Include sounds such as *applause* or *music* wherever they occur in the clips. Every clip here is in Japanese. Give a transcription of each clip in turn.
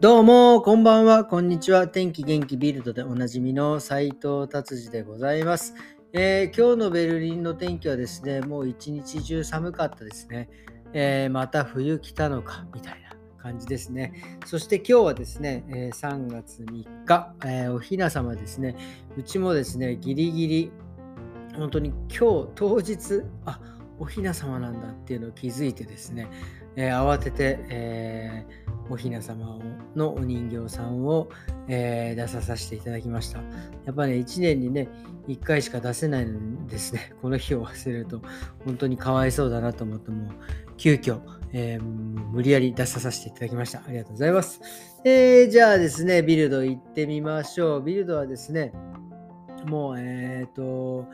どうも、こんばんは、こんにちは。天気元気ビルドでおなじみの斉藤達治でございます、えー、今日のベルリンの天気はですね、もう一日中寒かったですね。えー、また冬来たのか、みたいな感じですね。そして今日はですね、え、3月3日、えおひな様ですね。うちもですね、ギリギリ、本当に今日、当日、あ、おひな様なんだっていうのを気づいてですね、え慌てて、えーおひな様をのお人形さんを、えー、出させていただきました。やっぱね、1年にね、1回しか出せないのですね、*laughs* この日を忘れると本当にかわいそうだなと思って、もう急遽、えー、無理やり出ささせていただきました。ありがとうございます。えー、じゃあですね、ビルド行ってみましょう。ビルドはですね、もう、えっ、ー、と、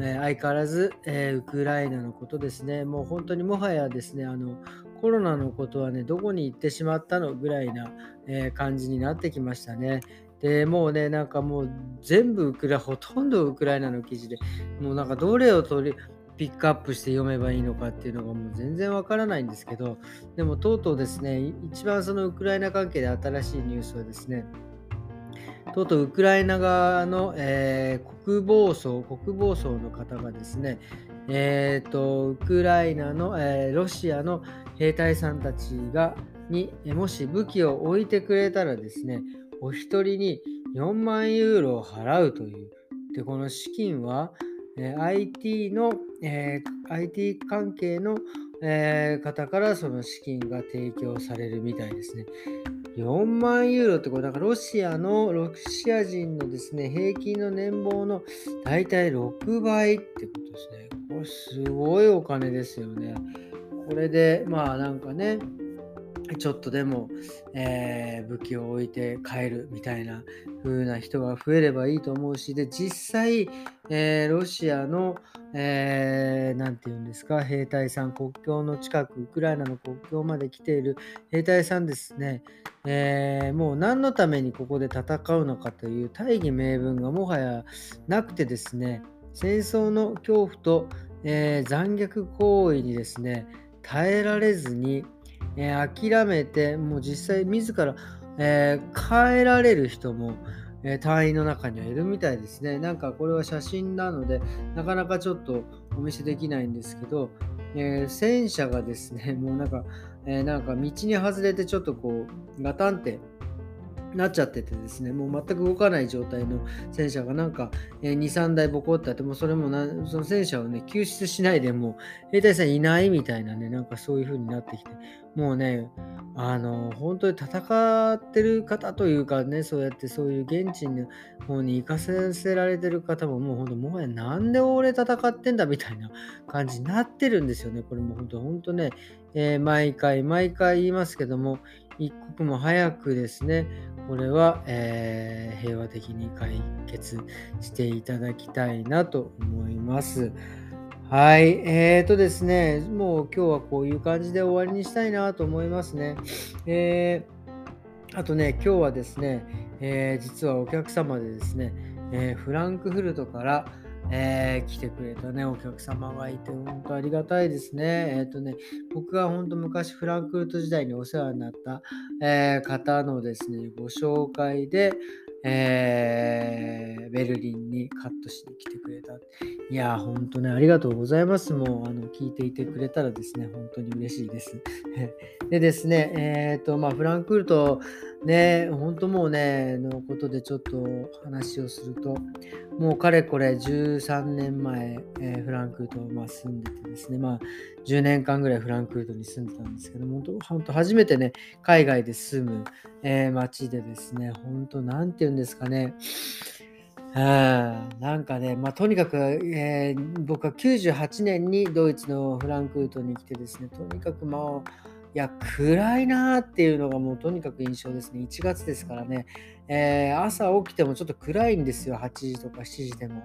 え相変わらず、えウクライナのことですね。もう本当にもはやですね、あのコロナのことはね、どこに行ってしまったのぐらいな、えー、感じになってきましたね。でもうね、なんかもう全部ウクライナ、ほとんどウクライナの記事で、もうなんかどれを取り、ピックアップして読めばいいのかっていうのがもう全然わからないんですけど、でもとうとうですね、一番そのウクライナ関係で新しいニュースはですね、とうとうウクライナ側の、えー、国防省、国防省の方がですね、えーと、ウクライナの、えー、ロシアの兵隊さんたちがにもし武器を置いてくれたらですね、お一人に4万ユーロを払うという。で、この資金は、え、IT の、えー、IT 関係の、えー、方からその資金が提供されるみたいですね。4万ユーロってこれ、だからロシアの、ロシア人のですね、平均の年俸の大体6倍ってことですね。これすごいお金ですよね。これで、まあなんかね、ちょっとでも、えー、武器を置いて帰るみたいな風な人が増えればいいと思うし、で、実際、えー、ロシアの、えー、て言うんですか、兵隊さん、国境の近く、ウクライナの国境まで来ている兵隊さんですね、えー、もう何のためにここで戦うのかという大義名分がもはやなくてですね、戦争の恐怖と、え、残虐行為にですね、耐えられずに、えー、諦めて、もう実際自ら、えー、帰られる人も、えー、隊員の中にはいるみたいですね。なんかこれは写真なので、なかなかちょっとお見せできないんですけど、えー、戦車がですね、もうなんか、えー、なんか道に外れてちょっとこう、ガタンってなっちゃっててですね、もう全く動かない状態の戦車がなんか、え、2、3台ボコってあって、もそれもなその戦車をね、救出しないでもう兵隊さんいないみたいなね、なんかそういう風になってきて、もうね、あの、本当に戦ってる方というかね、そうやってそういう現地の方に行かせられてる方ももう本当、もはやなんで俺戦ってんだみたいな感じになってるんですよね。これも本当、本当ね、えー、毎回毎回言いますけども、一刻も早くですね、これは、えー、平和的に解決していただきたいなと思います。はい。えーとですね、もう今日はこういう感じで終わりにしたいなと思いますね。えー、あとね、今日はですね、えー、実はお客様でですね、えー、フランクフルトから、えー、来てくれたね、お客様がいて、本当ありがたいですね。えっ、ー、とね、僕は本当昔フランクフルト時代にお世話になった、えー、方のですね、ご紹介で、えー、ベルリンにカットしに来てくれた。いやー、本当ね、ありがとうございます。もう、あの、聞いていてくれたらですね、本当に嬉しいです。*laughs* でですね、えっ、ー、と、まあ、フランクフルト、ね、本当もうね、のことでちょっと話をすると、もうかれこれ13年前、えー、フランクフルト、まあ、住んでてですね、まあ、10年間ぐらいフランクフルトに住んでたんですけども、本当初めてね、海外で住む、えー、街でですね、本当なんて言うんですかね、なんかね、まあ、とにかく、えー、僕は98年にドイツのフランクフルトに来てですね、とにかくまあ、いや、暗いなーっていうのがもうとにかく印象ですね。1月ですからね。えー、朝起きてもちょっと暗いんですよ。8時とか7時でも。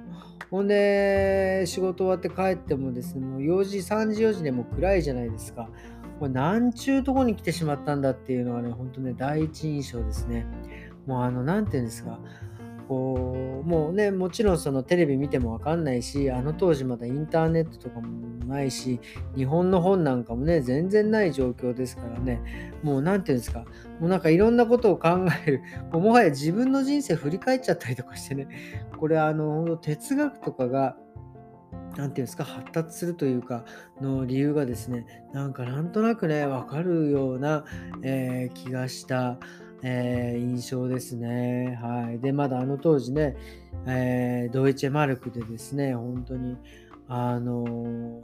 ほんで、仕事終わって帰ってもですね、もう4時、3時、4時でも暗いじゃないですか。これなんちゅうとこに来てしまったんだっていうのはね、ほんとね、第一印象ですね。もうあの、なんていうんですか。こうもうねもちろんそのテレビ見ても分かんないしあの当時まだインターネットとかもないし日本の本なんかもね全然ない状況ですからね。もう何て言うんですか。もうなんかいろんなことを考える。ももはや自分の人生振り返っちゃったりとかしてね。これあの哲学とかが何て言うんですか、発達するというか、の理由がですね、なんかなんとなくね、わかるような、えー、気がした、えー、印象ですね。はい。で、まだあの当時ね、えー、ドイチェマルクでですね、本当に、あの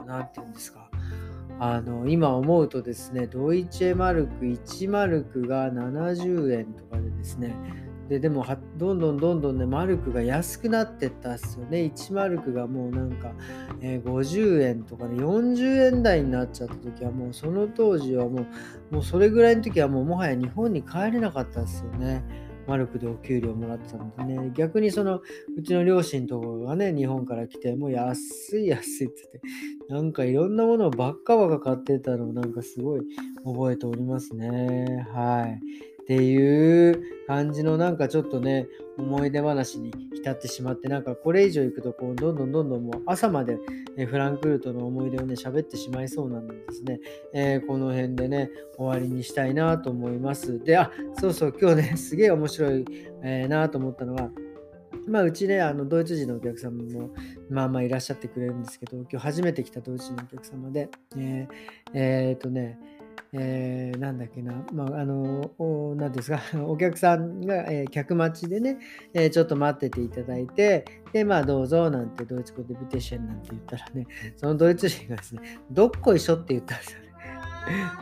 何て言うんですか、あの今思うとですね、ドイチェマルク1マルクが70円とかでですね、ででもどんどんどんどんねマルクが安くなってったっすよね。1マルクがもうなんか、えー、50円とかね40円台になっちゃった時はもうその当時はもうもうそれぐらいの時はもうもはや日本に帰れなかったっすよね。マルクでお給料もらってたんでね。逆にそのうちの両親とこがね日本から来てもう安い安いって言ってなんかいろんなものをばっかばっか買ってたのをなんかすごい覚えておりますね。はい。っていう感じのなんかちょっとね、思い出話に浸ってしまって、なんかこれ以上行くと、こう、どんどんどんどんもう朝まで、ね、フランクフルトの思い出をね、喋ってしまいそうなんですね、えー、この辺でね、終わりにしたいなと思います。で、あ、そうそう、今日ね、*laughs* すげえ面白い、えー、なと思ったのは、まあ、うちね、あのドイツ人のお客様もまあまあいらっしゃってくれるんですけど、今日初めて来たドイツ人のお客様で、えー、えー、っとね、えー、なんだっけな、まあ、あの、何ですか、*laughs* お客さんが、えー、客待ちでね、えー、ちょっと待ってていただいて、で、まあ、どうぞなんてドイツ語でビテシェンなんて言ったらね、*laughs* そのドイツ人がですね、どっこいしょって言ったんですよね。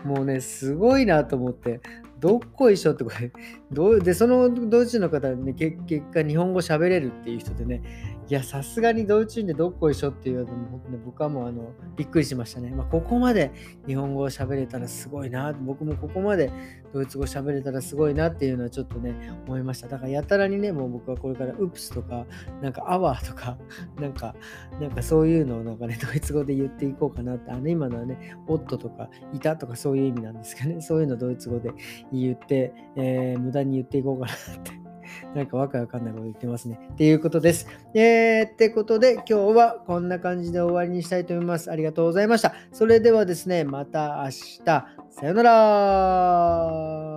もうね、すごいなと思って、どっこいしょってこれ、どうで、そのドイツ人の方はね、結果日本語喋れるっていう人でね、いや、さすがにドイツ人でどっこいしょっていうのも、ね、僕はもうあのびっくりしましたね。まあ、ここまで日本語を喋れたらすごいな、僕もここまでドイツ語喋れたらすごいなっていうのはちょっとね、思いました。だからやたらにね、もう僕はこれからウプスとか、なんかアワーとか、*laughs* なんか、なんかそういうのをなんかね、ドイツ語で言っていこうかなって、あの今のはね、オットとかいたとかそういう意味なんですけどね、そういうのドイツ語で言って、えー、無駄に言っていこうかなって *laughs* なんかわかわかんないこと言ってますね。っていうことです。えー、ってことで今日はこんな感じで終わりにしたいと思います。ありがとうございました。それではですね、また明日。さよなら